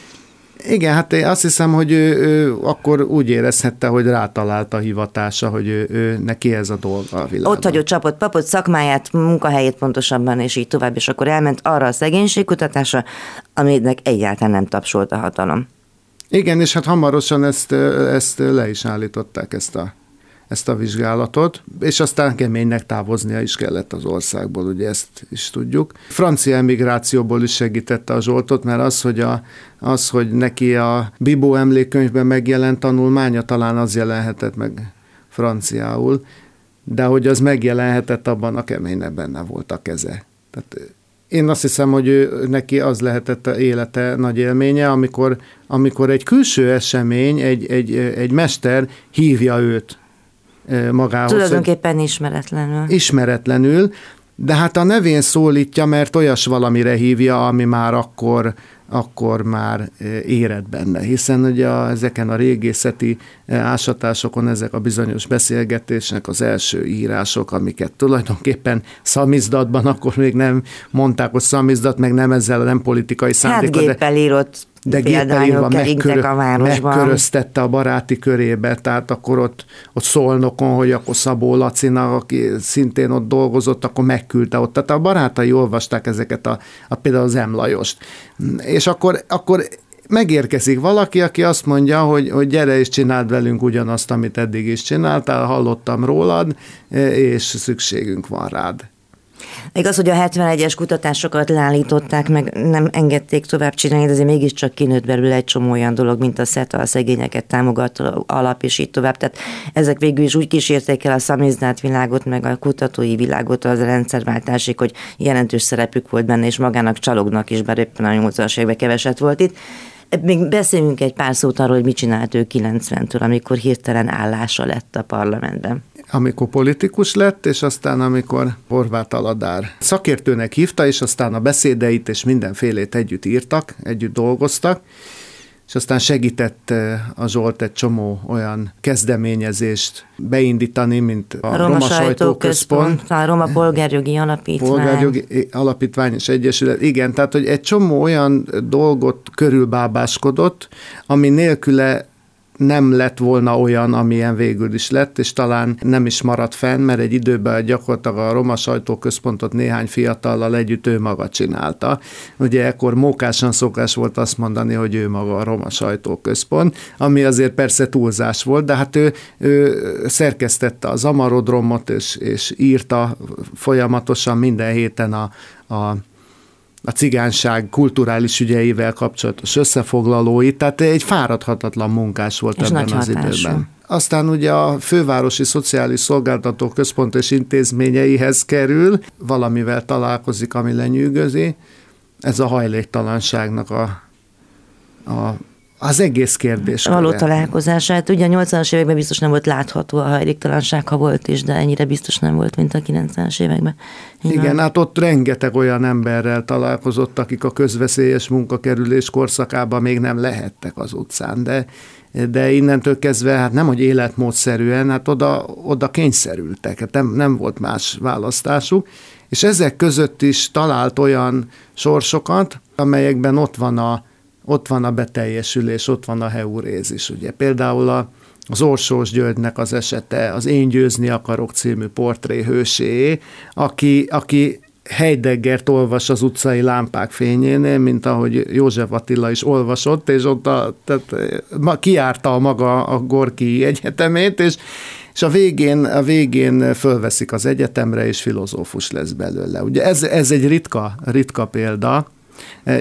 igen, hát én azt hiszem, hogy ő, ő akkor úgy érezhette, hogy rátalált a hivatása, hogy ő, ő neki ez a dolga a világban. Ott hagyott csapott papot, szakmáját, munkahelyét pontosabban, és így tovább, és akkor elment arra a szegénységkutatásra, aminek egyáltalán nem tapsolt a hatalom. Igen, és hát hamarosan ezt, ezt le is állították, ezt a ezt a vizsgálatot, és aztán keménynek távoznia is kellett az országból, ugye ezt is tudjuk. Francia emigrációból is segítette a Zsoltot, mert az, hogy, a, az, hogy neki a Bibó emlékkönyvben megjelent tanulmánya, talán az jelenhetett meg franciául, de hogy az megjelenhetett, abban a keménynek benne volt a keze. Tehát én azt hiszem, hogy ő, neki az lehetett a élete nagy élménye, amikor, amikor egy külső esemény, egy, egy, egy mester hívja őt magához. Tulajdonképpen ismeretlenül. Ismeretlenül, de hát a nevén szólítja, mert olyas valamire hívja, ami már akkor, akkor már éred benne. Hiszen ugye a, ezeken a régészeti ásatásokon ezek a bizonyos beszélgetésnek az első írások, amiket tulajdonképpen szamizdatban, akkor még nem mondták, hogy szamizdat, meg nem ezzel nem politikai szándékkal. Hát géppel írott de géppel megkörö, a megköröztette a baráti körébe, tehát akkor ott, ott szolnokon, hogy akkor Szabó Lacina, aki szintén ott dolgozott, akkor megküldte ott. Tehát a barátai olvasták ezeket a, a például az Emlajost. És akkor, akkor megérkezik valaki, aki azt mondja, hogy, hogy gyere és csináld velünk ugyanazt, amit eddig is csináltál, hallottam rólad, és szükségünk van rád. Még az, hogy a 71-es kutatásokat leállították, meg nem engedték tovább csinálni, de azért mégiscsak kinőtt belőle egy csomó olyan dolog, mint a SETA, a szegényeket támogató alap, és így tovább. Tehát ezek végül is úgy kísérték el a szamizdát világot, meg a kutatói világot az rendszerváltásig, hogy jelentős szerepük volt benne, és magának csalognak is, bár éppen a 80-as években keveset volt itt. Még beszéljünk egy pár szót arról, hogy mit csinált ő 90-től, amikor hirtelen állása lett a parlamentben amikor politikus lett, és aztán amikor Horváth Aladár szakértőnek hívta, és aztán a beszédeit és mindenfélét együtt írtak, együtt dolgoztak, és aztán segített eh, a Zsolt egy csomó olyan kezdeményezést beindítani, mint a, a Roma, Roma Sajtóközpont, a Roma Polgárjogi Alapítvány. Polgárjogi Alapítvány és Egyesület. Igen, tehát hogy egy csomó olyan dolgot körülbábáskodott, ami nélküle nem lett volna olyan, amilyen végül is lett, és talán nem is maradt fenn, mert egy időben gyakorlatilag a Roma sajtóközpontot néhány fiatallal együtt ő maga csinálta. Ugye ekkor mókásan szokás volt azt mondani, hogy ő maga a Roma sajtóközpont, ami azért persze túlzás volt, de hát ő, ő szerkesztette az Amarodromot, és, és írta folyamatosan minden héten a, a a cigányság kulturális ügyeivel kapcsolatos összefoglalói, tehát egy fáradhatatlan munkás volt és ebben az hatású. időben. Aztán ugye a fővárosi szociális szolgáltató központ és intézményeihez kerül, valamivel találkozik, ami lenyűgözi. Ez a hajléktalanságnak a, a az egész kérdés. Való találkozását. Ugye a 80-as években biztos nem volt látható a hajléktalanság, ha volt is, de ennyire biztos nem volt, mint a 90-es években. Igen, Igen, hát ott rengeteg olyan emberrel találkozott, akik a közveszélyes munkakerülés korszakában még nem lehettek az utcán, de de innentől kezdve hát nem, hogy életmódszerűen, hát oda, oda kényszerültek, hát nem, nem volt más választásuk, és ezek között is talált olyan sorsokat, amelyekben ott van a, ott van a beteljesülés, ott van a heurézis. Ugye például a, az Orsós Györgynek az esete, az Én győzni akarok című portré hősé, aki, aki Heideggert olvas az utcai lámpák fényénél, mint ahogy József Attila is olvasott, és ott a, tehát, ma, kiárta a maga a Gorki egyetemét, és, és a végén, a végén fölveszik az egyetemre, és filozófus lesz belőle. Ugye ez, ez egy ritka, ritka példa,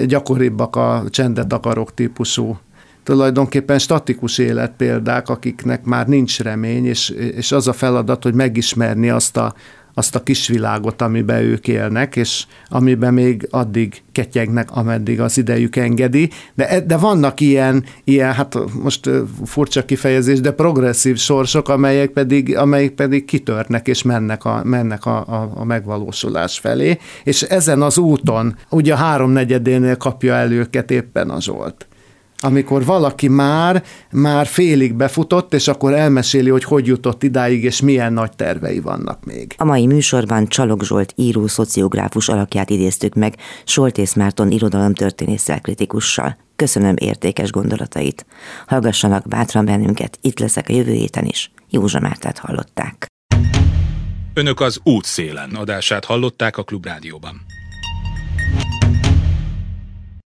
gyakoribbak a csendet akarok típusú tulajdonképpen statikus életpéldák, akiknek már nincs remény, és, és az a feladat, hogy megismerni azt a, azt a kisvilágot, amiben ők élnek, és amiben még addig ketyegnek, ameddig az idejük engedi. De, e, de vannak ilyen, ilyen, hát most furcsa kifejezés, de progresszív sorsok, amelyek pedig, amelyek pedig kitörnek és mennek a, mennek a, a, a megvalósulás felé, és ezen az úton, ugye a háromnegyedénél kapja el őket éppen a Zsolt amikor valaki már, már félig befutott, és akkor elmeséli, hogy hogy jutott idáig, és milyen nagy tervei vannak még. A mai műsorban Csalog Zsolt író szociográfus alakját idéztük meg Soltész Márton irodalomtörténésszel kritikussal. Köszönöm értékes gondolatait. Hallgassanak bátran bennünket, itt leszek a jövő héten is. Józsa Mártát hallották. Önök az útszélen adását hallották a Klubrádióban.